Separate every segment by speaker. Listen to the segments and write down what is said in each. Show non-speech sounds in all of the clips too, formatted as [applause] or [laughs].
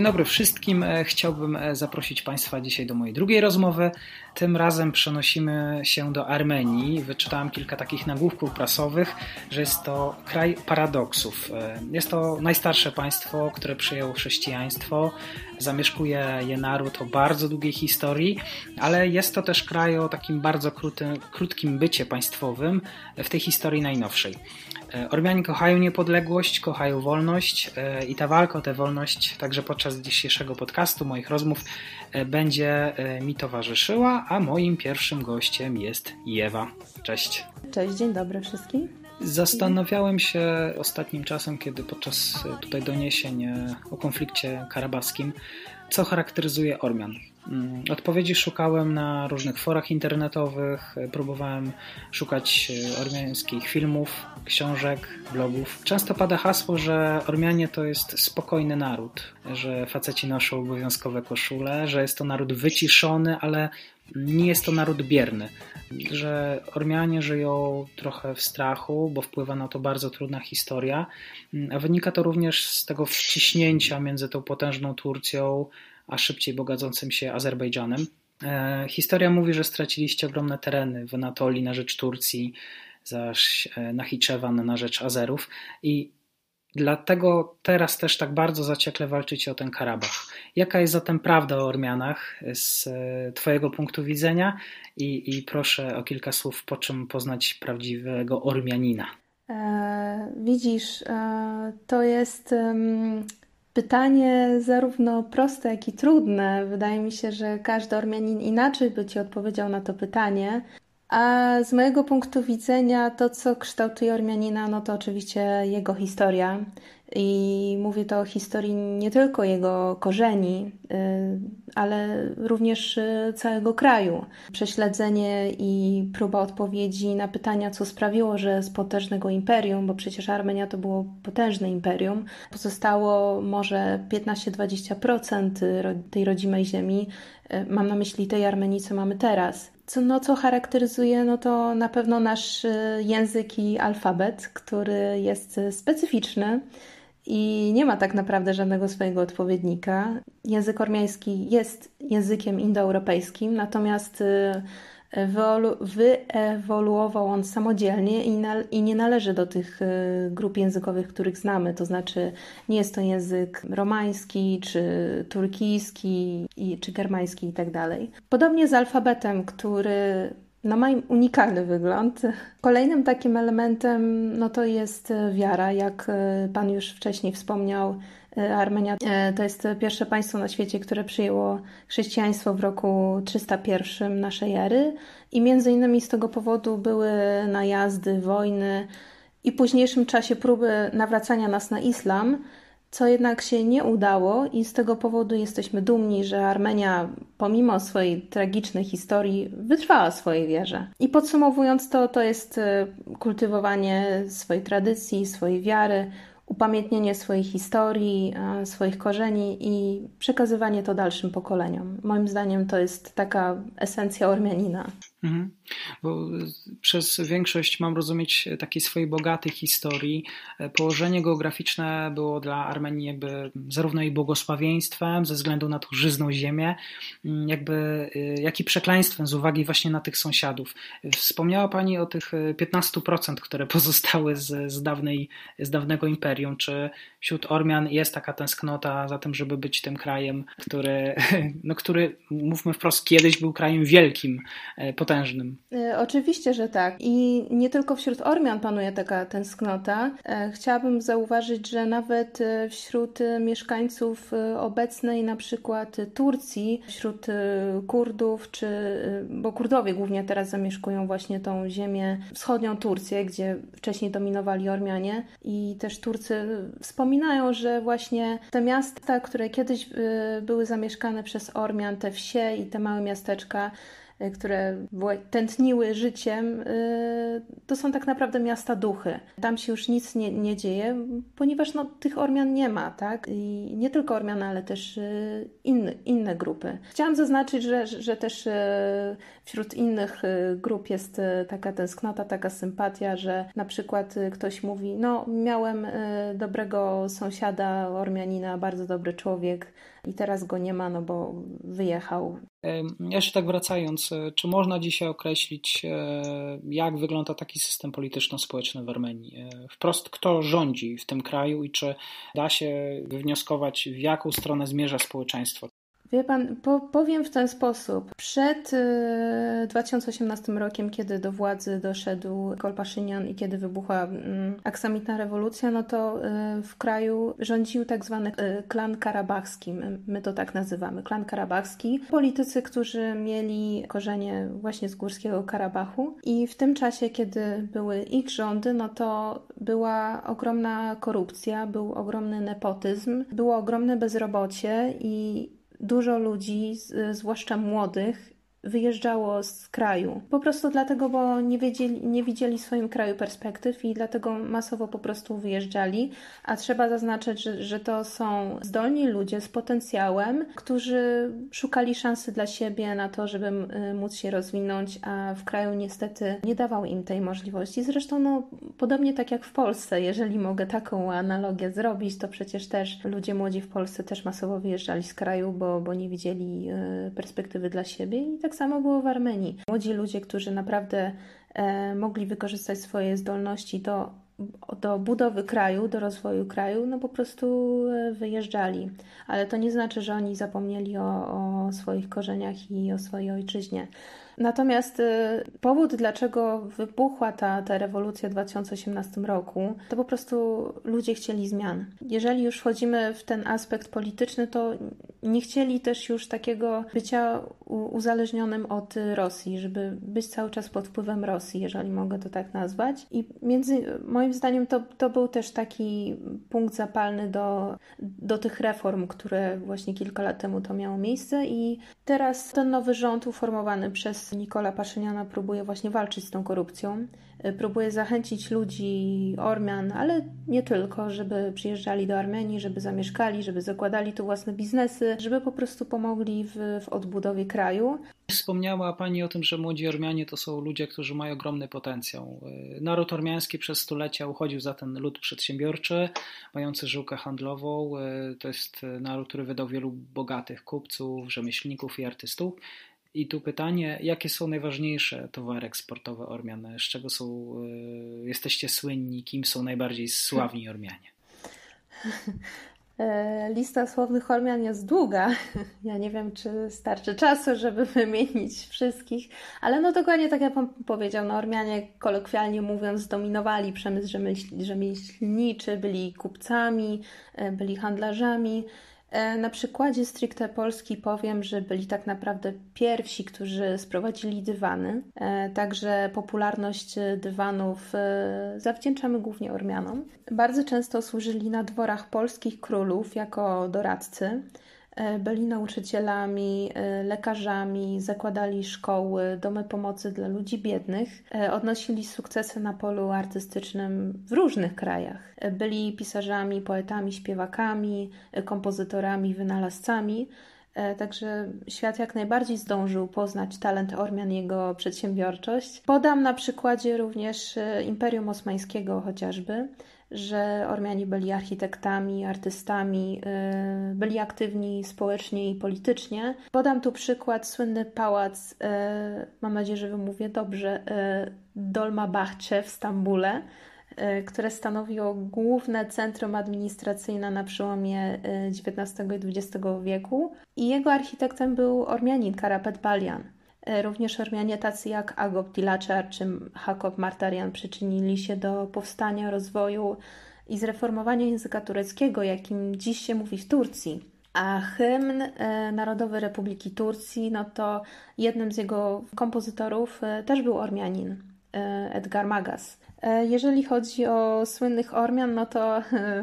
Speaker 1: Dzień dobry wszystkim. E, chciałbym e, zaprosić Państwa dzisiaj do mojej drugiej rozmowy. Tym razem przenosimy się do Armenii. Wyczytałem kilka takich nagłówków prasowych, że jest to kraj paradoksów. E, jest to najstarsze państwo, które przyjęło chrześcijaństwo. Zamieszkuje je naród o bardzo długiej historii, ale jest to też kraj o takim bardzo krótym, krótkim bycie państwowym w tej historii najnowszej. Ormianie kochają niepodległość, kochają wolność i ta walka o tę wolność także podczas dzisiejszego podcastu, moich rozmów, e, będzie e, mi towarzyszyła, a moim pierwszym gościem jest Jewa. Cześć.
Speaker 2: Cześć, dzień dobry wszystkim.
Speaker 1: Zastanawiałem się ostatnim czasem, kiedy podczas e, tutaj doniesień o konflikcie karabaskim, co charakteryzuje Ormian. Mm, odpowiedzi szukałem na różnych forach internetowych, próbowałem szukać ormiańskich filmów, książek, blogów. Często pada hasło, że Ormianie to jest spokojny naród, że faceci noszą obowiązkowe koszule, że jest to naród wyciszony, ale nie jest to naród bierny, że Ormianie żyją trochę w strachu, bo wpływa na to bardzo trudna historia, a wynika to również z tego wciśnięcia między tą potężną Turcją, a szybciej bogacącym się Azerbejdżanem. E, historia mówi, że straciliście ogromne tereny w Anatolii na rzecz Turcji, zaś e, Nachiczewan na rzecz Azerów i dlatego teraz też tak bardzo zaciekle walczycie o ten Karabach. Jaka jest zatem prawda o Ormianach z e, Twojego punktu widzenia i, i proszę o kilka słów, po czym poznać prawdziwego Ormianina.
Speaker 2: E, widzisz, e, to jest pytanie zarówno proste, jak i trudne. Wydaje mi się, że każdy Ormianin inaczej by Ci odpowiedział na to pytanie. A z mojego punktu widzenia to, co kształtuje Ormianina, no to oczywiście jego historia. I mówię to o historii nie tylko jego korzeni, y, ale również y, całego kraju. Prześledzenie i próba odpowiedzi na pytania, co sprawiło, że z potężnego imperium, bo przecież Armenia to było potężne imperium, pozostało może 15-20% tej rodzimej ziemi. Y, mam na myśli tej Armenii, co mamy teraz. Co, no, co charakteryzuje, no to na pewno nasz język i alfabet, który jest specyficzny i nie ma tak naprawdę żadnego swojego odpowiednika. Język ormiański jest językiem indoeuropejskim, natomiast y, wyewoluował on samodzielnie i, nie należy do tych y, grup językowych, których znamy. To znaczy, nie jest to język romański, czy turkijski, czy germański itd. Tak Podobnie z alfabetem, który no ma unikalny wygląd. Kolejnym takim elementem no to jest e, wiara. Jak e, Pan już wcześniej wspomniał, e, Armenia to jest pierwsze państwo na świecie, które przyjęło chrześcijaństwo w roku 301 naszej ery i między innymi z tego powodu były najazdy, wojny i w późniejszym czasie próby nawracania nas na islam, co jednak się nie udało i z tego powodu jesteśmy dumni, że Armenia pomimo swojej tragicznej historii wytrwała swojej wierze. I podsumowując to, to jest e, kultywowanie swojej tradycji, swojej wiary, upamiętnienie swojej historii, e, swoich korzeni i przekazywanie to dalszym pokoleniom. Moim zdaniem to jest taka esencja Ormianina. Mhm.
Speaker 1: Bo przez większość, mam rozumieć, takiej swojej bogatej historii, e, położenie geograficzne było dla Armenii jakby zarówno i błogosławieństwem ze względu na tą żyzną ziemię, mm, jakby, e, jak i przekleństwem z uwagi właśnie na tych sąsiadów. Wspomniała Pani o tych 15%, które [laughs] pozostały z, z, dawnej, z dawnego imperium. Czy wśród Ormian jest taka tęsknota za tym, żeby być tym krajem, który, [laughs] no, który mówmy wprost, kiedyś był krajem wielkim, pod potężnym.
Speaker 2: E, oczywiście, że tak. I nie tylko wśród Ormian panuje taka tęsknota. E, chciałabym zauważyć, że nawet e, wśród mieszkańców obecnej na przykład Turcji, wśród Kurdów, czy, bo Kurdowie głównie teraz zamieszkują właśnie tą ziemię wschodnią Turcję, gdzie wcześniej dominowali Ormianie i też Turcy wspominają, że właśnie te miasta, które kiedyś były zamieszkane przez Ormian, te wsie i te małe miasteczka, które tętniły życiem, y, to są tak naprawdę miasta duchy. Tam się już nic nie, nie dzieje, ponieważ no, tych Ormian nie ma, tak? I nie tylko Ormian, ale też inne, inne grupy. Chciałam zaznaczyć, że, że też wśród innych grup jest taka tęsknota, taka sympatia, że na przykład ktoś mówi, no miałem dobrego sąsiada Ormianina, bardzo dobry człowiek, i teraz go nie ma, no bo wyjechał.
Speaker 1: Jeszcze tak wracając, e, czy można dzisiaj określić, e, jak wygląda taki system polityczno-społeczny w Armenii? E, wprost, kto rządzi w tym kraju i czy da się wywnioskować, w jaką stronę zmierza społeczeństwo?
Speaker 2: Wie pan, po, powiem w ten sposób. Przed y, 2018 rokiem, kiedy do władzy doszedł Kolpaszynian i kiedy wybuchła y, aksamitna rewolucja, no to y, w kraju rządził tak zwany y, klan karabachski. My, my, to tak nazywamy, klan karabachski. Politycy, którzy mieli korzenie właśnie z Górskiego Karabachu i w tym czasie, kiedy były ich rządy, no to była ogromna korupcja, był ogromny nepotyzm, było ogromne bezrobocie i dużo ludzi, zwłaszcza młodych, wyjeżdżało z kraju. Po prostu dlatego, bo nie, wiedzieli, nie widzieli w swoim kraju perspektyw i dlatego masowo po prostu wyjeżdżali. A trzeba zaznaczyć, że, że to są zdolni ludzie z potencjałem, którzy szukali szansy dla siebie na to, żeby y, móc się rozwinąć, a w kraju niestety nie dawał im tej możliwości. Zresztą, no, podobnie tak jak w Polsce, jeżeli mogę taką analogię zrobić, to przecież też ludzie młodzi w Polsce też masowo wyjeżdżali z kraju, bo, bo nie widzieli y, perspektywy dla siebie i tak tak samo było w Armenii. Młodzi ludzie, którzy naprawdę e, mogli wykorzystać swoje zdolności do, do budowy kraju, do rozwoju kraju, no po prostu e, wyjeżdżali. Ale to nie znaczy, że oni zapomnieli o, o swoich korzeniach i o swojej ojczyźnie. Natomiast y, powód, dlaczego wybuchła ta, ta rewolucja w 2018 roku, to po prostu ludzie chcieli zmian. Jeżeli już wchodzimy w ten aspekt polityczny, to nie chcieli też już takiego bycia uzależnionym od Rosji, żeby być cały czas pod wpływem Rosji, jeżeli mogę to tak nazwać. I między, moim zdaniem to, to był też taki punkt zapalny do, do tych reform, które właśnie kilka lat temu to miało miejsce i teraz ten nowy rząd uformowany przez Nikola Paszyniana próbuje właśnie walczyć z tą korupcją. Y, próbuje zachęcić ludzi, Ormian, ale nie tylko, żeby przyjeżdżali do Armenii, żeby zamieszkali, żeby zakładali tu własne biznesy, żeby po prostu pomogli w, w odbudowie kraju.
Speaker 1: Wspomniała Pani o tym, że młodzi Ormianie to są ludzie, którzy mają ogromny potencjał. Y, naród ormiański przez stulecia uchodził za ten lud przedsiębiorczy, mający żyłkę handlową. Y, to jest naród, który wydał wielu bogatych kupców, rzemieślników i artystów. I tu pytanie, jakie są najważniejsze towary eksportowe Ormian? Z czego są, y, jesteście słynni? Kim są najbardziej sławni Ormianie? [laughs]
Speaker 2: E, lista słownych Ormian jest długa. [laughs] Ja nie wiem, czy starczy czasu, żeby [laughs] wymienić wszystkich, ale no dokładnie tak jak Pan powiedział, no Ormianie kolokwialnie mówiąc zdominowali przemysł rzemieślniczy, byli kupcami, e, byli handlarzami. E, na przykładzie stricte Polski powiem, że byli tak naprawdę pierwsi, którzy sprowadzili dywany. E, także popularność dywanów e, zawdzięczamy głównie Ormianom. Bardzo często służyli na dworach polskich królów jako doradcy. E, byli nauczycielami, e, lekarzami, zakładali szkoły, domy pomocy dla ludzi biednych, e, odnosili sukcesy na polu artystycznym w różnych krajach. Byli pisarzami, poetami, śpiewakami, kompozytorami, wynalazcami. Także świat jak najbardziej zdążył poznać talent Ormian i jego przedsiębiorczość. Podam na przykładzie również Imperium Osmańskiego chociażby, że Ormianie byli architektami, artystami, y, byli aktywni społecznie i politycznie. Podam tu przykład, słynny pałac, y, mam nadzieję, że wymówię dobrze, y, Dolmabahce w Stambule, które stanowiło główne centrum administracyjne na przełomie XIX i XX wieku. I jego architektem był Ormianin Karapet Balian. E, również Ormianie tacy jak Agop Tilaczar czy Hakob Martarian przyczynili się do powstania, rozwoju i zreformowania języka tureckiego, jakim dziś się mówi w Turcji. A hymn e, Narodowy Republiki Turcji, no to jednym z jego kompozytorów e, też był Ormianin, Edgar Magas. E, jeżeli chodzi o słynnych Ormian, no to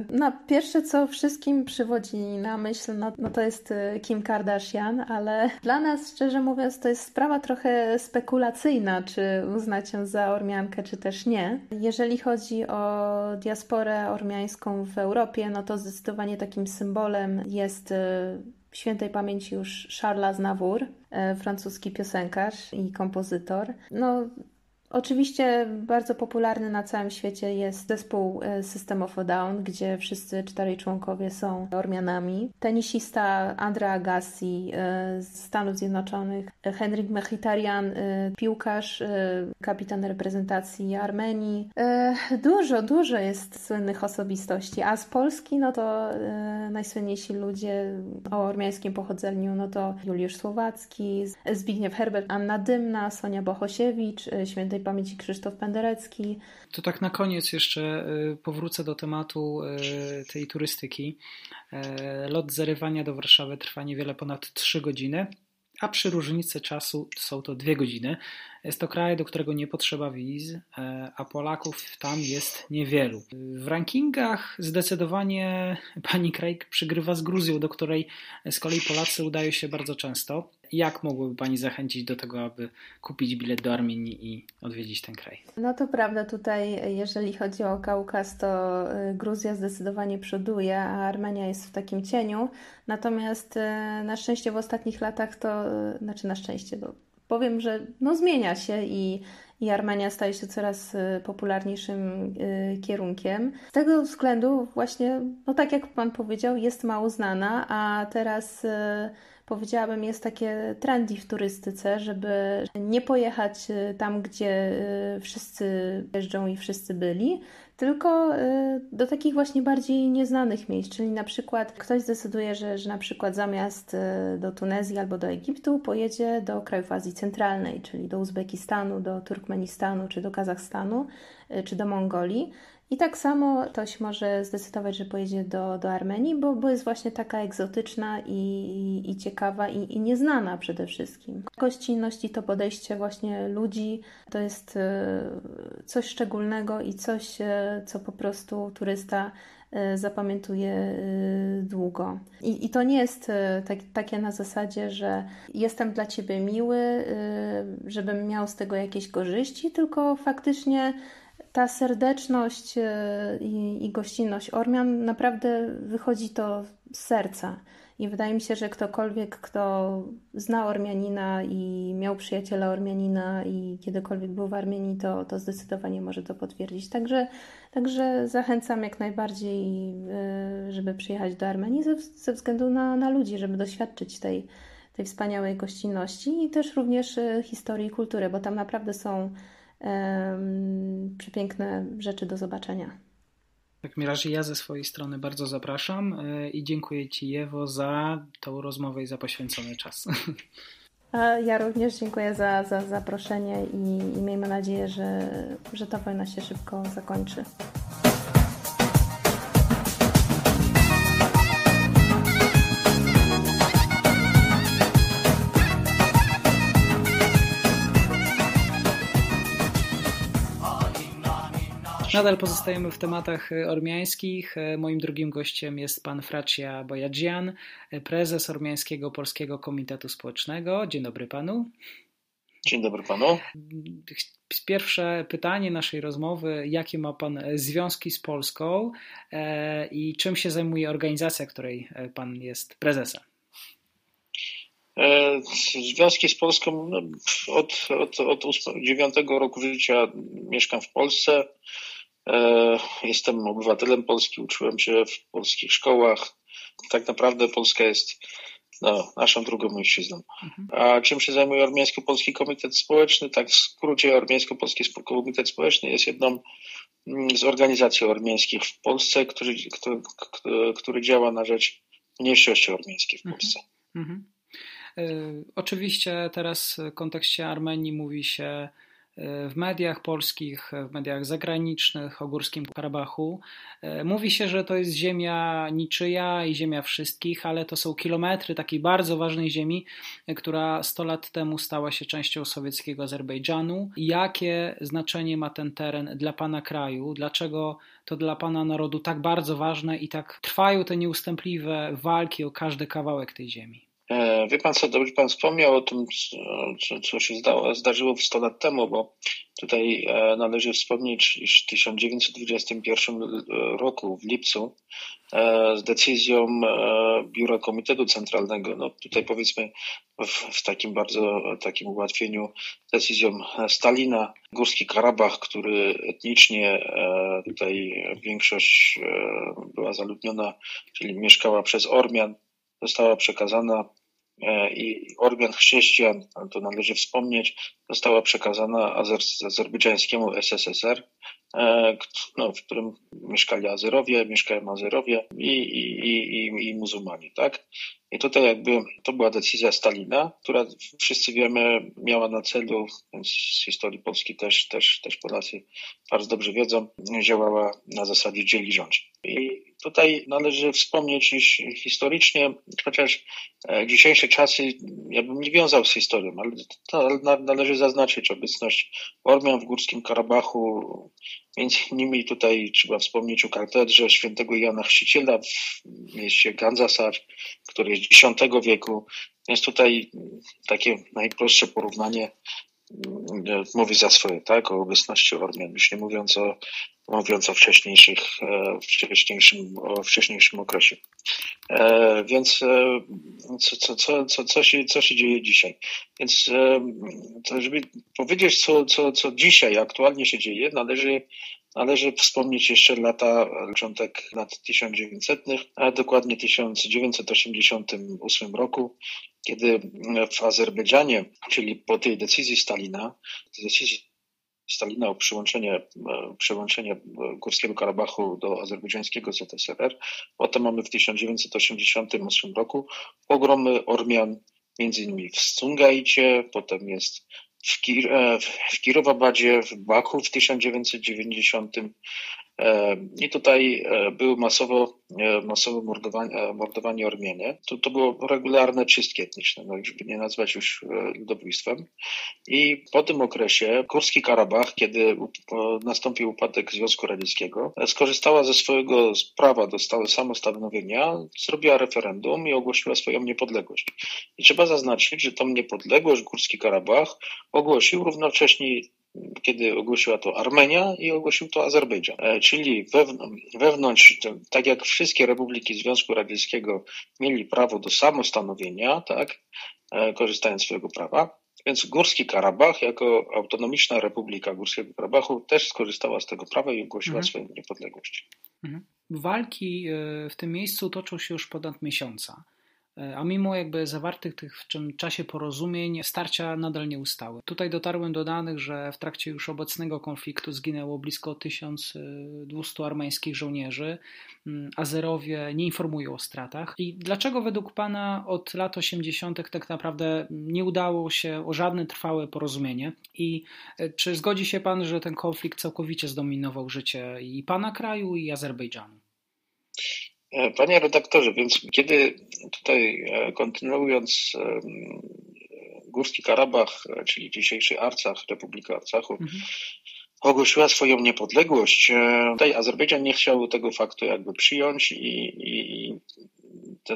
Speaker 2: na pierwsze co wszystkim przywodzi na myśl, no, no to jest e, Kim Kardashian, ale dla nas, szczerze mówiąc, to jest sprawa trochę spekulacyjna, czy uznać ją za Ormiankę, czy też nie. Jeżeli chodzi o diasporę ormiańską w Europie, no to zdecydowanie takim symbolem jest e, świętej pamięci już Charles Aznavour, francuski piosenkarz i kompozytor. No, Oczywiście bardzo popularny na całym świecie jest zespół e, System of a Down, gdzie wszyscy czterej członkowie są Ormianami. Tenisista Andrea Agassi e, z Stanów Zjednoczonych, Henryk Mechitarian, e, piłkarz, kapitan reprezentacji Armenii. Dużo, dużo jest słynnych osobistości, a z Polski no to najsłynniejsi ludzie o ormiańskim pochodzeniu no to Juliusz Słowacki, Zbigniew Herbert, Anna Dymna, Sonia Bohosiewicz, świętej świętej pamięci Krzysztof Penderecki.
Speaker 1: To tak na koniec jeszcze y, powrócę do tematu y, tej turystyki. E, lot zarywania do Warszawy trwa niewiele ponad 3 godziny, a przy różnicy czasu są to 2 godziny. Jest to kraj, do którego nie potrzeba wiz, a Polaków tam jest niewielu. W rankingach zdecydowanie pani Craig przygrywa z Gruzją, do której z kolei Polacy udają się bardzo często. Jak mogłaby Pani zachęcić do tego, aby kupić bilet do Armenii i odwiedzić ten kraj?
Speaker 2: No to prawda, tutaj jeżeli chodzi o Kaukaz, to y, Gruzja zdecydowanie przoduje, a Armenia jest w takim cieniu. Natomiast y, na szczęście w ostatnich latach to, y, znaczy na szczęście, bo powiem, że no zmienia się i, i Armenia staje się coraz popularniejszym kierunkiem. Z tego względu właśnie, no tak jak Pan powiedział, jest mało znana, a teraz powiedziałabym, jest takie trendy w turystyce, żeby nie pojechać y, tam, gdzie y, wszyscy jeżdżą i wszyscy byli, tylko y, do takich właśnie bardziej nieznanych miejsc. Czyli na przykład ktoś zdecyduje, że, że na przykład zamiast do Tunezji albo do Egiptu pojedzie do krajów Azji Centralnej, czyli do Uzbekistanu, do Turkmenistanu, czy do Kazachstanu, czy do Mongolii. I tak samo ktoś może zdecydować, że pojedzie do, do Armenii, bo, bo jest właśnie taka egzotyczna i, i, ciekawa i, i nieznana przede wszystkim. Gościnność i to podejście właśnie ludzi to jest e, coś szczególnego i coś, e, co po prostu turysta e, zapamiętuje długo. I, I, to nie jest tak, takie na zasadzie, że jestem dla ciebie miły, żebym miał z tego jakieś korzyści, tylko faktycznie ta serdeczność e, i, i gościnność Ormian naprawdę wychodzi to z serca. I wydaje mi się, że ktokolwiek, kto zna Ormianina i miał przyjaciela Ormianina i kiedykolwiek był w Armenii, to, to zdecydowanie może to potwierdzić. Także, także zachęcam jak najbardziej, e, żeby przyjechać do Armenii ze, ze względu na, na ludzi, żeby doświadczyć tej, tej wspaniałej gościnności i też również e, historii i kultury, bo tam naprawdę są przepiękne rzeczy do zobaczenia.
Speaker 1: W takim razie ja ze swojej strony bardzo zapraszam e, i dziękuję Ci Jewo za tą rozmowę i za poświęcony czas. [laughs]
Speaker 2: Ja również dziękuję za, za zaproszenie i, i miejmy nadzieję, że, że ta wojna się szybko zakończy.
Speaker 1: Nadal pozostajemy w tematach e, ormiańskich. E, moim drugim gościem jest pan Fracia Bojadzian, e, prezes Ormiańskiego Polskiego Komitetu Społecznego. Dzień dobry panu.
Speaker 3: Dzień dobry panu.
Speaker 1: Pierwsze pytanie naszej rozmowy: jakie ma pan związki z Polską i czym się zajmuje organizacja, której pan jest prezesem?
Speaker 3: Związki z Polską no, od, od, od 9 roku życia mieszkam w Polsce. E, jestem obywatelem Polski, uczyłem się w polskich szkołach. Tak naprawdę Polska jest no, naszą drugą. Mhm. A czym się zajmuje Armiańsko-Polski Komitet Społeczny? Tak w skrócie Armiańsko-Polski Komitet Społeczny jest jedną mm, z organizacji ormiańskich w Polsce, który, który, który działa na rzecz mniejszości ormiańskiej w mhm. Polsce. Mhm.
Speaker 1: Mhm. Oczywiście teraz w kontekście Armenii mówi się w mediach polskich, w mediach zagranicznych o Górskim Karabachu. Mówi się, że to jest ziemia niczyja i ziemia wszystkich, ale to są kilometry takiej bardzo ważnej ziemi, która 100 lat temu stała się częścią sowieckiego Azerbejdżanu. Jakie znaczenie ma ten teren dla Pana kraju? Dlaczego to dla Pana narodu tak bardzo ważne i tak trwają te nieustępliwe walki o każdy kawałek tej ziemi?
Speaker 3: E, wie pan co, dobrze pan wspomniał o tym, co, co się zdało, zdarzyło 100 lat temu, bo tutaj e, należy wspomnieć, iż w 1921 roku w lipcu e, z decyzją Biura Komitetu Centralnego, no tutaj powiedzmy w, w takim bardzo takim ułatwieniu decyzją Stalina, Górski Karabach, który etnicznie tutaj większość była zaludniona, czyli mieszkała przez Ormian, została przekazana e, i Organ Chrześcijan, to należy wspomnieć, została przekazana Azer azerbejdżańskiemu SSSR, e, no, w którym mieszkali Azerowie, mieszkają Azerowie i, i, i, i muzułmanie, tak? I tutaj jakby to była decyzja Stalina, która wszyscy wiemy miała na celu, z historii Polski też, też, też Polacy bardzo dobrze wiedzą, działała na zasadzie dzieli rządź. I tutaj należy wspomnieć, iż historycznie, chociaż e, dzisiejsze czasy ja bym nie wiązał z historią, ale należy zaznaczyć obecność Ormian w Górskim Karabachu. Między innymi tutaj trzeba wspomnieć o katedrze świętego Jana Chrzciciela w mieście Gandzasar, który jest X wieku. Jest tutaj takie najprostsze porównanie mówi za swoje, tak, o obecności Ormian, już nie mówiąc o, mówiąc o wcześniejszych, e, wcześniejszym, o wcześniejszym okresie. E, więc e, co, co, co, co, co, się, co się dzieje dzisiaj? Więc żeby powiedzieć, co, co, co dzisiaj aktualnie się dzieje, należy Należy wspomnieć jeszcze lata, początek lat 1900, a dokładnie 1988 roku, kiedy w Azerbejdżanie, czyli po tej decyzji Stalina, decyzji Stalina o przyłączenie, przyłączenie Górskiego Karabachu do azerbejdżańskiego ZSRR. Potem mamy w 1988 roku pogromy Ormian, między innymi w Sungaicie, potem jest w, Kir e, w Kirowabadzie, w Baku w 1990 e, i tutaj e, były masowo, masowo mordowanie, mordowanie Ormienie. To, to było regularne czystki etniczne, no, żeby nie nazwać już ludobójstwem. I po tym okresie Górski Karabach, kiedy nastąpił upadek Związku Radzieckiego, skorzystała ze swojego prawa do samostanowienia, zrobiła referendum i ogłosiła swoją niepodległość. I trzeba zaznaczyć, że tą niepodległość Górski Karabach ogłosił równocześnie kiedy ogłosiła to Armenia i ogłosił to Azerbejdżan. E, czyli wewnątrz, tak jak wszystkie republiki Związku Radzieckiego mieli prawo do samostanowienia, tak, e, korzystając z swojego prawa, więc Górski Karabach, jako autonomiczna republika Górskiego Karabachu, też skorzystała z tego prawa i ogłosiła mhm. swoją niepodległość.
Speaker 1: Mhm. Walki e, w tym miejscu toczą się już ponad miesiąca. A mimo jakby zawartych tych w czym czasie porozumień, starcia nadal nie ustały. Tutaj dotarłem do danych, że w trakcie już obecnego konfliktu zginęło blisko 1200 armeńskich żołnierzy. Mm, Azerowie nie informują o stratach. I dlaczego według Pana od lat 80. tak naprawdę nie udało się o żadne trwałe porozumienie? I e, czy zgodzi się Pan, że ten konflikt całkowicie zdominował życie i Pana kraju, i Azerbejdżanu?
Speaker 3: E, panie redaktorze, więc kiedy tutaj e, kontynuując e, Górski Karabach, czyli dzisiejszy Arcach, Republika Arcachów, mhm. ogłosiła swoją niepodległość, tutaj Azerbejdżan nie chciał tego faktu jakby przyjąć i, i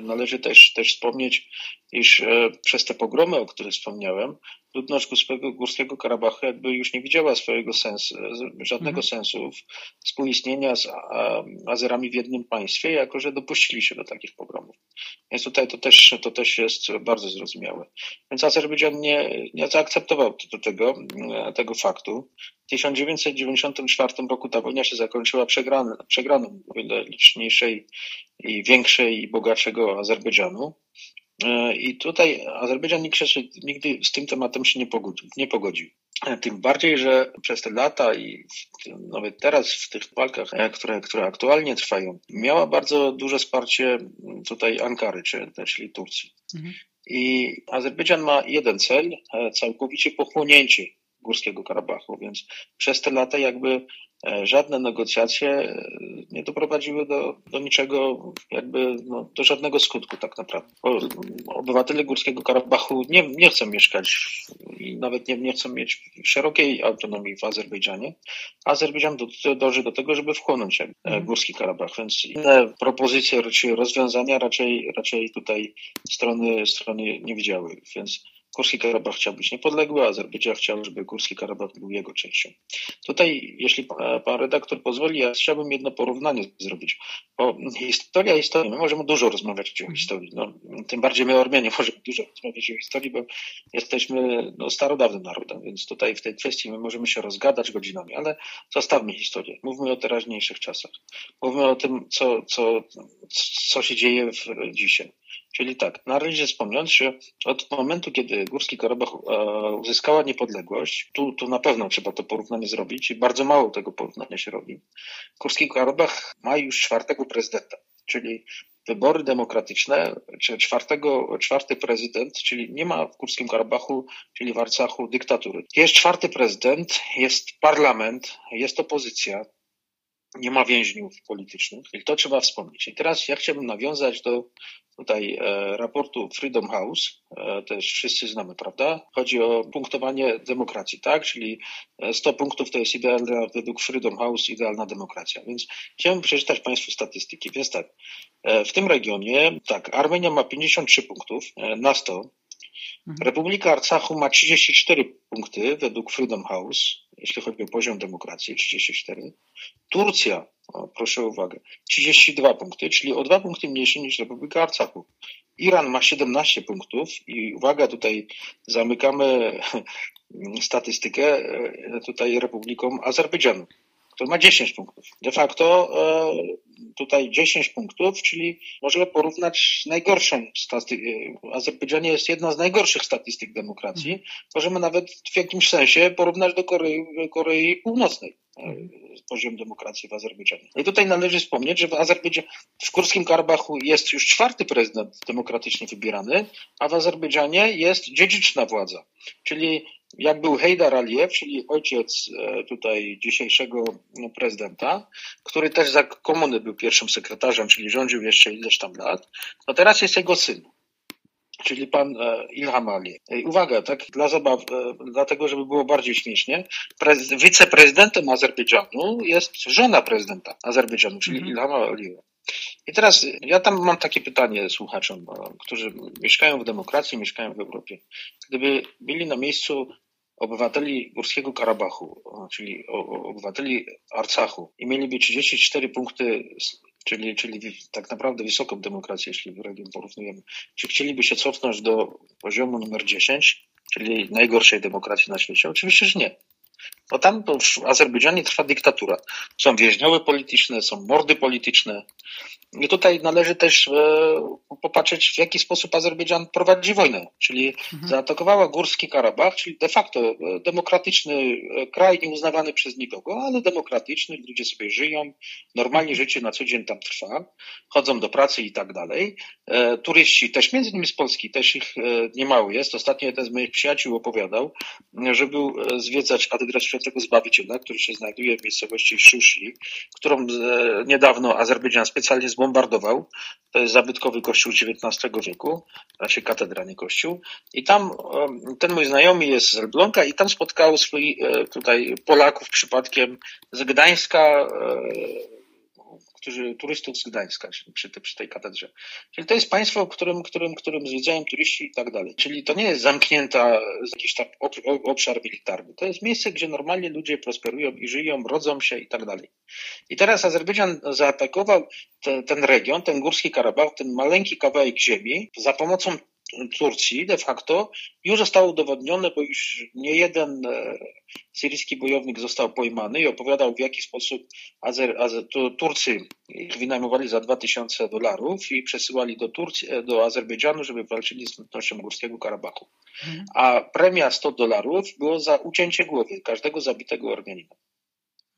Speaker 3: należy też, też wspomnieć, iż przez te pogromy, o których wspomniałem, ludność Górskiego, Karabachu jakby już nie widziała swojego sensu, żadnego mhm. sensu współistnienia z Azerami w jednym państwie, jako że dopuścili się do takich pogromów. Więc tutaj to też, to też jest bardzo zrozumiałe. Więc Azerbejdżan nie, nie zaakceptował do tego, tego faktu. W 1994 roku ta wojna się zakończyła przegraną, przegraną o liczniejszej i większej i bogatszego Azerbejdżanu. E, I tutaj Azerbejdżan nigdy z tym tematem się nie pogodził. Nie pogodził. E, tym bardziej, że przez te lata i nawet teraz w tych walkach, e, które, które aktualnie trwają, miała bardzo duże wsparcie tutaj Ankary, czyli Turcji. Mhm. I Azerbejdżan ma jeden cel, całkowicie pochłonięcie Górskiego Karabachu, więc przez te lata jakby żadne negocjacje e, nie doprowadziły do, do niczego, jakby no, do żadnego skutku tak naprawdę. Bo obywatele Górskiego Karabachu nie, nie chcą mieszkać i nawet nie, nie chcą mieć szerokiej autonomii w Azerbejdżanie. Azerbejdżan do, dąży do tego, żeby wchłonąć mhm. Górski Karabach, więc inne propozycje czy rozwiązania raczej, raczej tutaj strony, strony nie widziały, więc Górski Karabach chciał być niepodległy, a Azerbejdżan chciał, żeby Górski Karabach był jego częścią. Tutaj, jeśli pan redaktor pozwoli, ja chciałbym jedno porównanie zrobić. Bo historia, historia, my możemy dużo rozmawiać o historii. No, tym bardziej my Ormianie możemy dużo rozmawiać o historii, bo jesteśmy no, starodawnym narodem, więc tutaj w tej kwestii my możemy się rozgadać godzinami, ale zostawmy historię. Mówmy o teraźniejszych czasach. Mówmy o tym, co, co, co się dzieje w dzisiaj. Czyli tak, należy wspomnieć, że od momentu, kiedy Górski Karabach e, uzyskała niepodległość, tu, tu na pewno trzeba to porównanie zrobić i bardzo mało tego porównania się robi. Górski Karabach ma już czwartego prezydenta, czyli wybory demokratyczne, czy czwartego, czwarty prezydent, czyli nie ma w Górskim Karabachu, czyli w Arcachu dyktatury. Jest czwarty prezydent, jest parlament, jest opozycja, nie ma więźniów politycznych i to trzeba wspomnieć. I teraz ja chciałbym nawiązać do tutaj e, raportu Freedom House, e, też wszyscy znamy, prawda? Chodzi o punktowanie demokracji, tak? Czyli 100 e, punktów to jest idealna, według Freedom House, idealna demokracja. Więc chciałbym przeczytać Państwu statystyki. Więc tak, w tym regionie, tak, Armenia ma 53 punktów na 100, Mhm. Republika Arcachu ma 34 punkty według Freedom House, jeśli chodzi o poziom demokracji, 34. Turcja, o, proszę o uwagę, 32 punkty, czyli o dwa punkty mniejsze niż Republika Arcachu. Iran ma 17 punktów i uwaga, tutaj zamykamy [laughs] statystykę e, tutaj Republiką Azerbejdżanu to ma 10 punktów. De facto e, tutaj 10 punktów, czyli możemy porównać najgorszą statystyką. E, Azerbejdżanie jest jedna z najgorszych statystyk demokracji. Możemy nawet w jakimś sensie porównać do Korei, Korei Północnej e, poziom demokracji w Azerbejdżanie. I tutaj należy wspomnieć, że w Azerbejdżanie, w Kurskim Karabachu jest już czwarty prezydent demokratycznie wybierany, a w Azerbejdżanie jest dziedziczna władza. Czyli jak był Hejdar Aliyev, czyli ojciec e, tutaj dzisiejszego prezydenta, który też za komuny był pierwszym sekretarzem, czyli rządził jeszcze ileś tam lat, no teraz jest jego syn czyli pan e, Ilham Aliyev. I uwaga, tak dla zabaw, e, dlatego żeby było bardziej śmiesznie, wiceprezydentem Azerbejdżanu jest żona prezydenta Azerbejdżanu, czyli mm -hmm. Ilham Aliyev. I teraz ja tam mam takie pytanie słuchaczom, którzy mieszkają w demokracji, mieszkają w Europie. Gdyby byli na miejscu obywateli Górskiego Karabachu, czyli obywateli Arcachu i mieliby 34 punkty, czyli, czyli tak naprawdę wysoką demokrację, jeśli w region porównujemy, czy chcieliby się cofnąć do poziomu numer 10, czyli najgorszej demokracji na świecie? Oczywiście, że nie. Bo tam w Azerbejdżanie trwa dyktatura. Są więźniowe polityczne, są mordy polityczne. I tutaj należy też e, popatrzeć, w jaki sposób Azerbejdżan prowadzi wojnę. Czyli mhm. zaatakowała Górski Karabach, czyli de facto e, demokratyczny e, kraj, nieuznawany przez nikogo, ale demokratyczny, ludzie sobie żyją, normalnie życie na co dzień tam trwa, chodzą do pracy i tak dalej. Turyści też, między innymi z Polski, też ich niemało jest. Ostatnio jeden z moich przyjaciół opowiadał, że był zwiedzać katedrę Świętego Zbawiciela, który się znajduje w miejscowości Szushi, którą niedawno Azerbejdżan specjalnie zbombardował. To jest zabytkowy kościół XIX wieku, znaczy katedra, nie kościół. I tam ten mój znajomy jest z Elbląga i tam spotkał swoich e, tutaj Polaków przypadkiem z Gdańska, e, którzy, turystów z Gdańska przy, te, przy tej katedrze. Czyli to jest państwo, którym, którym, którym zwiedzają turyści i tak dalej. Czyli to nie jest zamknięta jakiś tam obszar militarny. To jest miejsce, gdzie normalnie ludzie prosperują i żyją, rodzą się i tak dalej. I teraz Azerbejdżan zaatakował te, ten region, ten Górski Karabach, ten maleńki kawałek ziemi za pomocą Turcji de facto już zostało udowodnione, bo już nie jeden e, syryjski bojownik został pojmany i opowiadał w jaki sposób Azer, Azer, Turcy ich wynajmowali za 2000 dolarów i przesyłali do Turcji, e, do Azerbejdżanu, żeby walczyli z ludnością Górskiego Karabachu. Mhm. A premia 100 dolarów było za ucięcie głowy każdego zabitego Ormianina.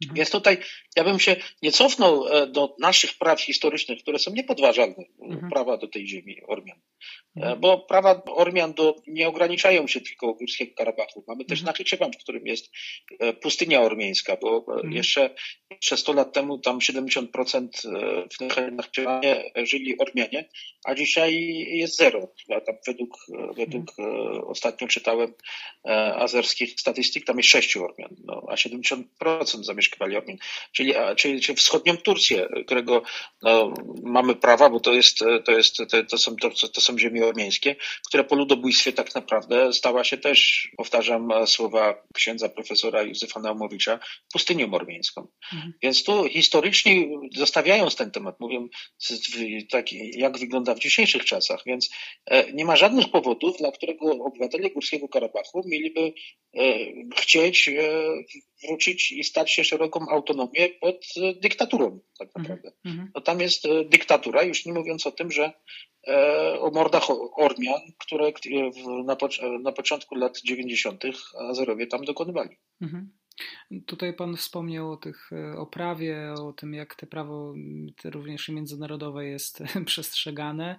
Speaker 3: Mhm. Więc tutaj ja bym się nie cofnął e, do naszych praw historycznych, które są niepodważalne, mhm. prawa do tej ziemi Ormian. E, mhm. Bo prawa Ormian do, nie ograniczają się tylko Górskiego Karabachu. Mamy też mhm. Nachiczewam, w którym jest e, pustynia ormiańska, bo jeszcze, jeszcze 100 lat temu tam 70% w Nachiczewamie żyli Ormianie, a dzisiaj jest zero. Tam według, według ostatnio czytałem azerskich statystyk, tam jest 6 Ormian, no, a 70% zamieszkiwali Czyli, czyli, czyli wschodnią Turcję, którego no, mamy prawa, bo to jest, to jest, to, to są, to, to są ziemie ormiańskie, które po ludobójstwie tak naprawdę stała się też, powtarzam słowa księdza profesora Józefa Naumowicza, pustynią ormiańską. Mhm. Więc tu historycznie zostawiając ten temat, mówię, tak, jak wygląda w dzisiejszych czasach, więc e, nie ma żadnych powodów, dla którego obywatele Górskiego Karabachu mieliby e, chcieć e, wrócić i stać się szeroką autonomię pod dyktaturą tak mhm. naprawdę. No tam jest dyktatura, już nie mówiąc o tym, że E, o mordach Ormian, które na, na początku lat 90. Azerowie tam dokonywali. Mhm.
Speaker 1: Tutaj Pan wspomniał o tych e, o prawie, o tym, jak te prawo również międzynarodowe jest [laughs] przestrzegane.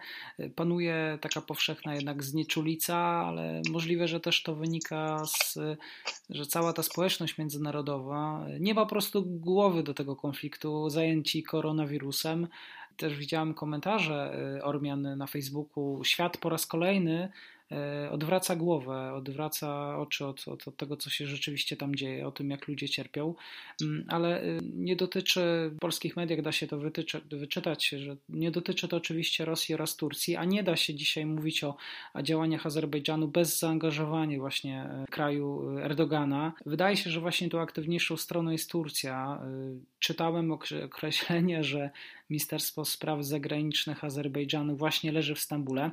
Speaker 1: Panuje taka powszechna jednak znieczulica, ale możliwe, że też to wynika z, że cała ta społeczność międzynarodowa nie ma po prostu głowy do tego konfliktu, zajęci koronawirusem też widziałem komentarze y, Ormian na Facebooku. Świat po raz kolejny odwraca głowę, odwraca oczy od, od, od, tego, co się rzeczywiście tam dzieje, o tym, jak ludzie cierpią, mm, ale y, nie dotyczy, w polskich mediach da się to wytyczy, wyczytać, że nie dotyczy to oczywiście Rosji oraz Turcji, a nie da się dzisiaj mówić o, o działaniach Azerbejdżanu bez zaangażowania właśnie kraju Erdogana. Wydaje się, że właśnie tą aktywniejszą stroną jest Turcja. Czytałem określenie, że Ministerstwo Spraw Zagranicznych Azerbejdżanu właśnie leży w Stambule.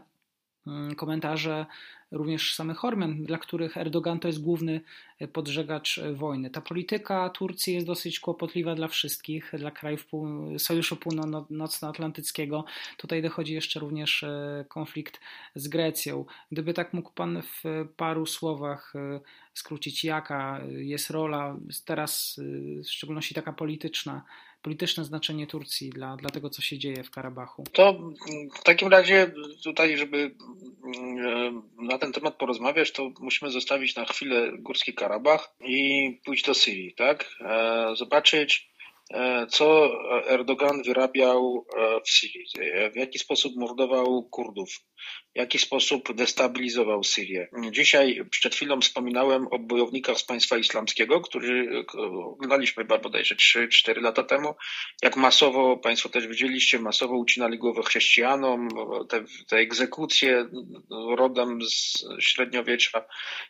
Speaker 1: Mm, komentarze również samych Ormian, dla których Erdogan to jest główny podżegacz wojny. Ta polityka Turcji jest dosyć kłopotliwa dla wszystkich, dla krajów Sojuszu Północnoatlantyckiego. Tutaj dochodzi jeszcze również e, konflikt z Grecją. Gdyby tak mógł Pan w paru słowach e, skrócić, jaka jest rola teraz, e, w szczególności taka polityczna, polityczne znaczenie Turcji dla, dla tego, co się dzieje w Karabachu?
Speaker 3: To w takim razie tutaj, żeby na ten temat porozmawiać, to musimy zostawić na chwilę Górski Karabach i pójść do Syrii, tak? E, zobaczyć, e, co Erdogan wyrabiał e, w Syrii, w jaki sposób mordował Kurdów, w jaki sposób destabilizował Syrię. Dzisiaj przed chwilą wspominałem o bojownikach z państwa islamskiego, którzy oglądaliśmy bodajże 3-4 lata temu, jak masowo, Państwo też widzieliście, masowo ucinali głowę chrześcijanom, te, te egzekucje rodem z średniowiecza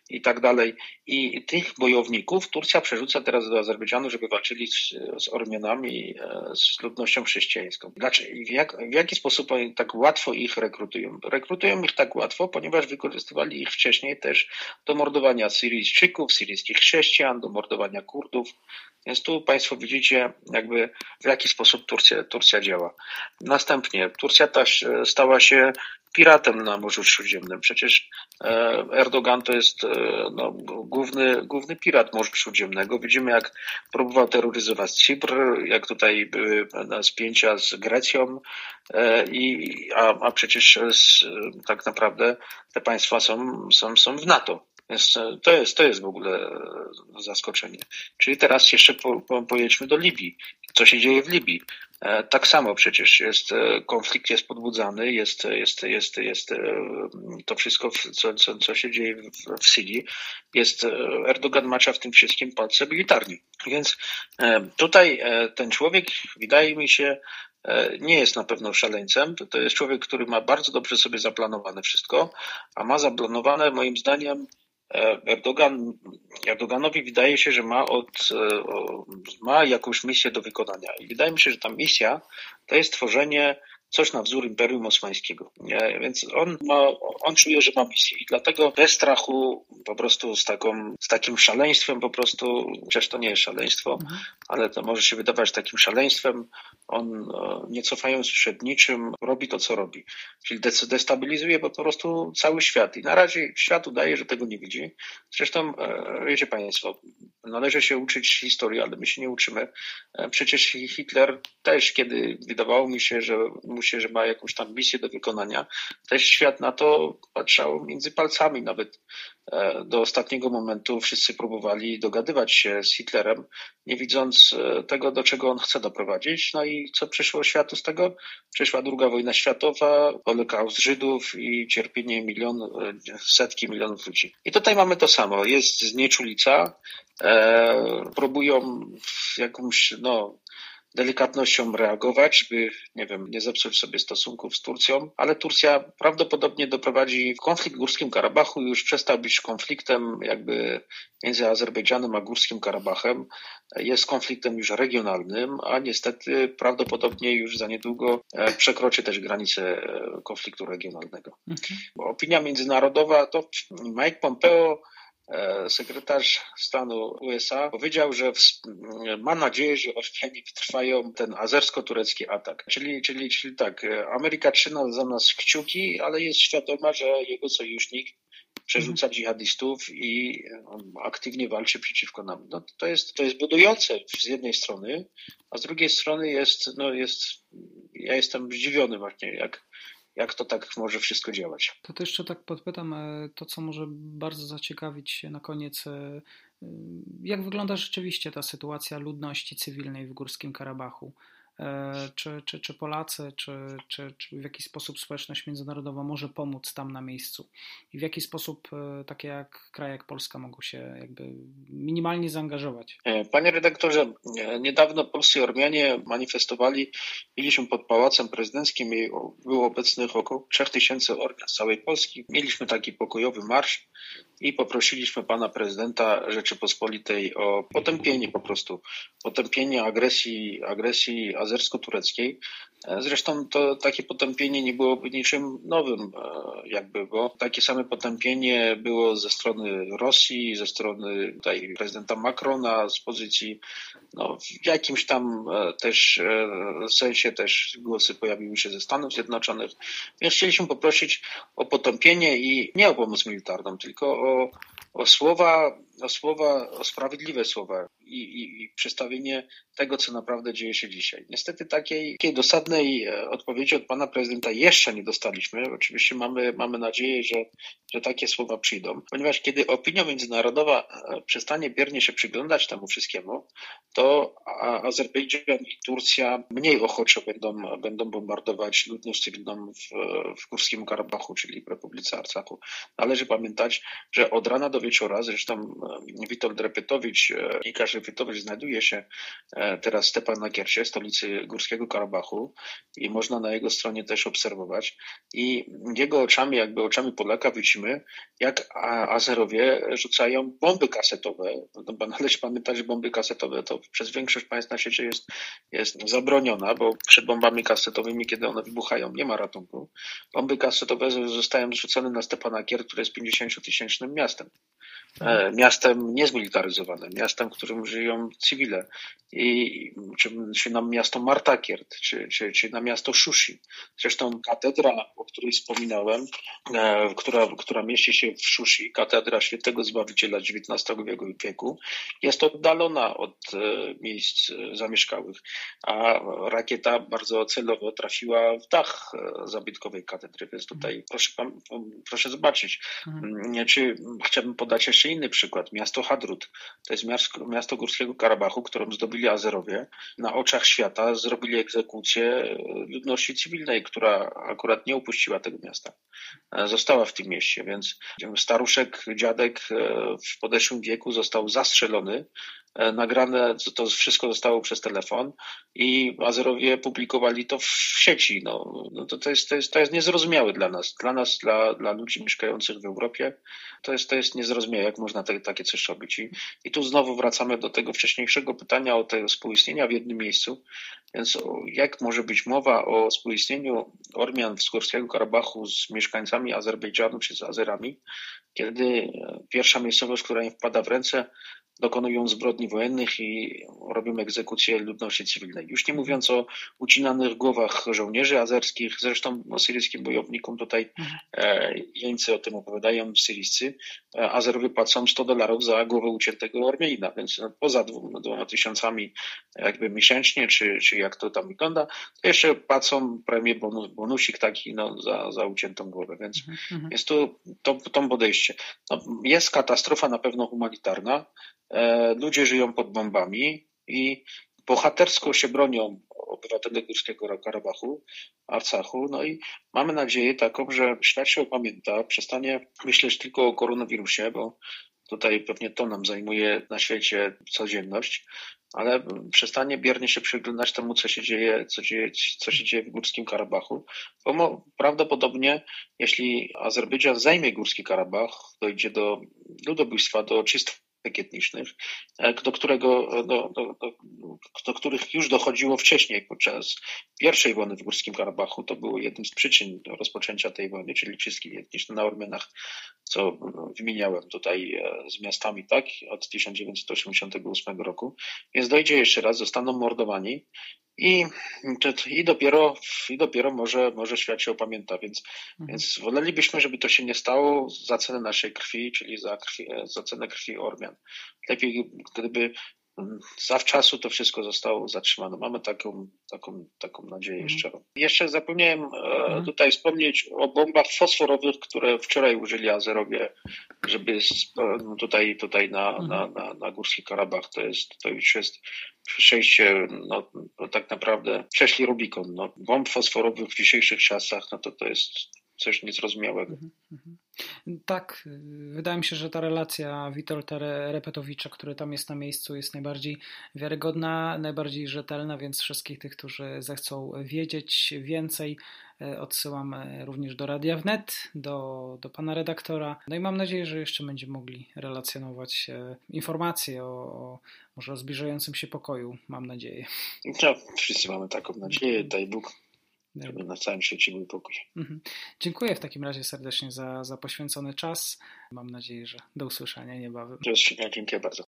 Speaker 3: i tak dalej. I tych bojowników Turcja przerzuca teraz do Azerbejdżanu, żeby walczyli z, z Ormianami, e, z ludnością chrześcijańską. Dlaczego? W, jak, w jaki sposób oni tak łatwo ich rekrutują? rekrutują ich tak łatwo, ponieważ wykorzystywali ich wcześniej też do mordowania Syryjczyków, syryjskich chrześcijan, do mordowania Kurdów. Więc tu Państwo widzicie, jakby w jaki sposób Turcja, Turcja działa. Następnie Turcja e, stała się piratem na Morzu Śródziemnym. Przecież Erdogan to jest e, no, główny, główny pirat Morza Śródziemnego. Widzimy, jak próbował terroryzować Cypr, jak tutaj były spięcia z Grecją, i, a, a przecież z, tak naprawdę te państwa są, są, są w NATO. To jest, to jest w ogóle zaskoczenie. Czyli teraz jeszcze po, po, pojedźmy do Libii. Co się dzieje w Libii? E, tak samo przecież jest, e, konflikt jest podbudzany, jest, jest, jest, jest e, to wszystko, co, co, co się dzieje w, w Syrii, jest, Erdogan macza w tym wszystkim palce militarni. Więc tutaj ten człowiek, wydaje mi się, nie jest na pewno szaleńcem. To jest człowiek, który ma bardzo dobrze sobie zaplanowane wszystko, a ma zaplanowane moim zdaniem Erdogan, Erdoganowi wydaje się, że ma, od, ma jakąś misję do wykonania. I wydaje mi się, że ta misja to jest tworzenie coś na wzór Imperium Osmańskiego. Nie? Więc on, ma, on czuje, że ma misję i dlatego bez strachu, po prostu z, taką, z takim szaleństwem po prostu, chociaż to nie jest szaleństwo, ale to może się wydawać takim szaleństwem, on e, nie cofając przed niczym, robi to, co robi. Czyli destabilizuje po prostu cały świat i na razie świat udaje, że tego nie widzi. Zresztą, e, wiecie Państwo, należy się uczyć historii, ale my się nie uczymy. E, przecież Hitler też, kiedy wydawało mi się, że się, że ma jakąś tam misję do wykonania, też świat na to patrzał między palcami. Nawet e, do ostatniego momentu wszyscy próbowali dogadywać się z Hitlerem, nie widząc e, tego, do czego on chce doprowadzić. No i co przyszło światu z tego? Przyszła druga wojna światowa, Holokaust Żydów i cierpienie milion, setki milionów ludzi. I tutaj mamy to samo. Jest znieczulica, e, próbują jakąś, no, delikatnością reagować, by, nie wiem, nie zepsuć sobie stosunków z Turcją, ale Turcja prawdopodobnie doprowadzi konflikt w Górskim Karabachu już przestał być konfliktem jakby między Azerbejdżanem a Górskim Karabachem. Jest konfliktem już regionalnym, a niestety prawdopodobnie już za niedługo e, przekroczy też granicę e, konfliktu regionalnego. Mhm. Opinia międzynarodowa to Mike Pompeo sekretarz stanu USA powiedział, że ma nadzieję, że Rosjanie wytrwają ten azersko-turecki atak. Czyli, czyli, czyli tak, e, Ameryka trzyma za nas kciuki, ale jest świadoma, że jego sojusznik przerzuca mhm. dżihadystów i aktywnie walczy przeciwko nam. No, to, jest, to jest budujące z jednej strony, a z drugiej strony jest, no jest, ja jestem zdziwiony właśnie, jak, jak to tak może wszystko działać.
Speaker 1: To też jeszcze tak podpytam, e, to co może bardzo zaciekawić na koniec, e, e, jak wygląda rzeczywiście ta sytuacja ludności cywilnej w Górskim Karabachu? E, czy, czy, czy Polacy, czy, czy, czy w jaki sposób społeczność międzynarodowa może pomóc tam na miejscu i w jaki sposób e, takie jak kraje jak Polska mogą się jakby minimalnie zaangażować.
Speaker 3: E, panie redaktorze, niedawno polscy Ormianie manifestowali, mieliśmy pod Pałacem Prezydenckim i było obecnych około 3000 Ormian z całej Polski. Mieliśmy taki pokojowy marsz i poprosiliśmy pana prezydenta Rzeczypospolitej o potępienie po prostu, potępienie agresji, agresji azersko-tureckiej. E, zresztą to takie potępienie nie byłoby niczym nowym, e, jakby, bo takie same potępienie było ze strony Rosji, ze strony tutaj prezydenta Macrona, z pozycji, no, w jakimś tam e, też sensie też głosy pojawiły się ze Stanów Zjednoczonych. Więc chcieliśmy poprosić o potępienie i nie o pomoc militarną, tylko o, o słowa, o słowa, o sprawiedliwe słowa i, i, i przedstawienie tego, co naprawdę dzieje się dzisiaj. Niestety takiej, takiej dosadnej e, odpowiedzi od pana prezydenta jeszcze nie dostaliśmy. Oczywiście mamy, mamy nadzieję, że, że takie słowa przyjdą, ponieważ kiedy opinia międzynarodowa e, przestanie biernie się przyglądać temu wszystkiemu, to Azerbejdżan i Turcja mniej ochoczo będą, będą bombardować ludność cywilną w, w Górskim Karabachu, czyli w Republice Arcachu. Należy pamiętać, że od rana do wieczora, zresztą e, Witold Repetowicz i Karzy Repetowicz znajduje się teraz Stepan na Kiersie, stolicy Górskiego Karabachu i można na jego stronie też obserwować i jego oczami, jakby oczami Polaka widzimy, jak Azerowie rzucają bomby kasetowe. No, bo należy pamiętać, że bomby kasetowe to przez większość państw na świecie jest, jest zabroniona, bo przed bombami kasetowymi, kiedy one wybuchają, nie ma ratunku. Bomby kasetowe zostają zrzucone na Stepanakier, które jest 50-tysięcznym miastem. E, miastem niezmilitaryzowanym, miastem, w którym żyją cywile. I, czy, czy na miasto Martakiert, czy, czy, czy na miasto Szushi. Zresztą katedra, o której wspominałem, e, która, która mieści się w Szushi, katedra świętego Zbawiciela XIX wieku, jest oddalona od e, miejsc e, zamieszkałych, a rakieta bardzo celowo trafiła w dach e, zabytkowej katedry, więc tutaj proszę, proszę zobaczyć. Mhm. Czy chciałbym podać jeszcze jeszcze inny przykład. Miasto Hadrut. To jest miasto, Górskiego Karabachu, którą zdobyli Azerowie. Na oczach świata zrobili egzekucję ludności cywilnej, która akurat nie upuściła tego miasta. E, została w tym mieście, więc staruszek, dziadek e, w podeszłym wieku został zastrzelony nagrane, to wszystko zostało przez telefon i Azerowie publikowali to w sieci. No, no to, to, jest, to, jest, to jest niezrozumiałe dla nas. Dla nas, dla, dla ludzi mieszkających w Europie, to jest, to jest niezrozumiałe, jak można te, takie coś robić. I, I tu znowu wracamy do tego wcześniejszego pytania o tego współistnienia w jednym miejscu. Więc jak może być mowa o współistnieniu Ormian w Górskiego Karabachu z mieszkańcami Azerbejdżanu czy z Azerami, kiedy pierwsza miejscowość, która im wpada w ręce, dokonują zbrodni wojennych i robią egzekucję ludności cywilnej. Już nie mówiąc o ucinanych głowach żołnierzy azerskich, zresztą o syryjskim bojownikom tutaj e, jeńcy o tym opowiadają, syryjscy. E, Azerowie płacą 100 dolarów za głowę uciętego Armeina, więc no, poza dwoma, dwoma tysiącami jakby miesięcznie, czy, czy jak to tam wygląda, to jeszcze płacą premię bonus, bonusik taki no, za, za uciętą głowę, więc mhm. mhm. jest tu to, to podejście. No, jest katastrofa na pewno humanitarna, ludzie żyją pod bombami i bohatersko się bronią obywatele Górskiego Karabachu, Arcachu. No i mamy nadzieję taką, że świat się opamięta, przestanie myśleć tylko o koronawirusie, bo tutaj pewnie to nam zajmuje na świecie codzienność, ale przestanie biernie się przyglądać temu, co się dzieje, co, dzieje, co się dzieje w Górskim Karabachu. Bo prawdopodobnie, jeśli Azerbejdżan zajmie Górski Karabach, dojdzie do ludobójstwa, do czystych etnicznych, e, do, którego, do, do, do, do, których już dochodziło wcześniej podczas pierwszej wojny w Górskim Karabachu. To było jednym z przyczyn rozpoczęcia tej wojny, czyli czystki etniczne na Ormianach, co wymieniałem tutaj e, z miastami, tak, od 1988 roku. Więc dojdzie jeszcze raz, zostaną mordowani i, i, dopiero, i dopiero może, może świat się opamięta, więc, mhm. więc wolelibyśmy, żeby to się nie stało za cenę naszej krwi, czyli za, krwi, za cenę krwi Ormian. Lepiej, gdyby zawczasu to wszystko zostało zatrzymane. Mamy taką, taką, taką nadzieję mhm. jeszcze. Jeszcze zapomniałem e, mhm. tutaj wspomnieć o bombach fosforowych, które wczoraj użyli Azerowie, żeby no tutaj, tutaj na, mhm. na, na, na Górski Karabach to jest, to już jest przejście, no, no tak naprawdę przeszli Rubikon. No, bomb fosforowych w dzisiejszych czasach, no to to jest coś niezrozumiałego. Mhm, mhm.
Speaker 1: Tak, wydaje mi się, że ta relacja Witolda Repetowicza, który tam jest na miejscu, jest najbardziej wiarygodna, najbardziej rzetelna, więc wszystkich tych, którzy zechcą wiedzieć więcej, e, odsyłam e, również do Radia Wnet, do, do pana redaktora. No i mam nadzieję, że jeszcze będziemy mogli relacjonować informacje o, o może o zbliżającym się pokoju, mam nadzieję.
Speaker 3: No, wszyscy mamy taką nadzieję, daj Bóg żeby na całym świecie był pokój. Mhm.
Speaker 1: Dziękuję w takim razie serdecznie za, za poświęcony czas. Mam nadzieję, że do usłyszenia niebawem.
Speaker 3: Dziękuję bardzo.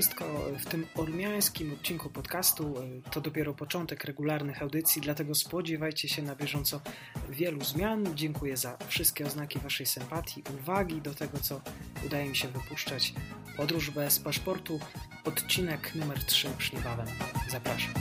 Speaker 1: Wszystko w tym ormiańskim odcinku podcastu. To dopiero początek regularnych audycji, dlatego spodziewajcie się na bieżąco wielu zmian. Dziękuję za wszystkie oznaki Waszej sympatii, uwagi do tego, co udaje mi się wypuszczać. Podróż bez paszportu, odcinek numer 3 już niebawem. Zapraszam.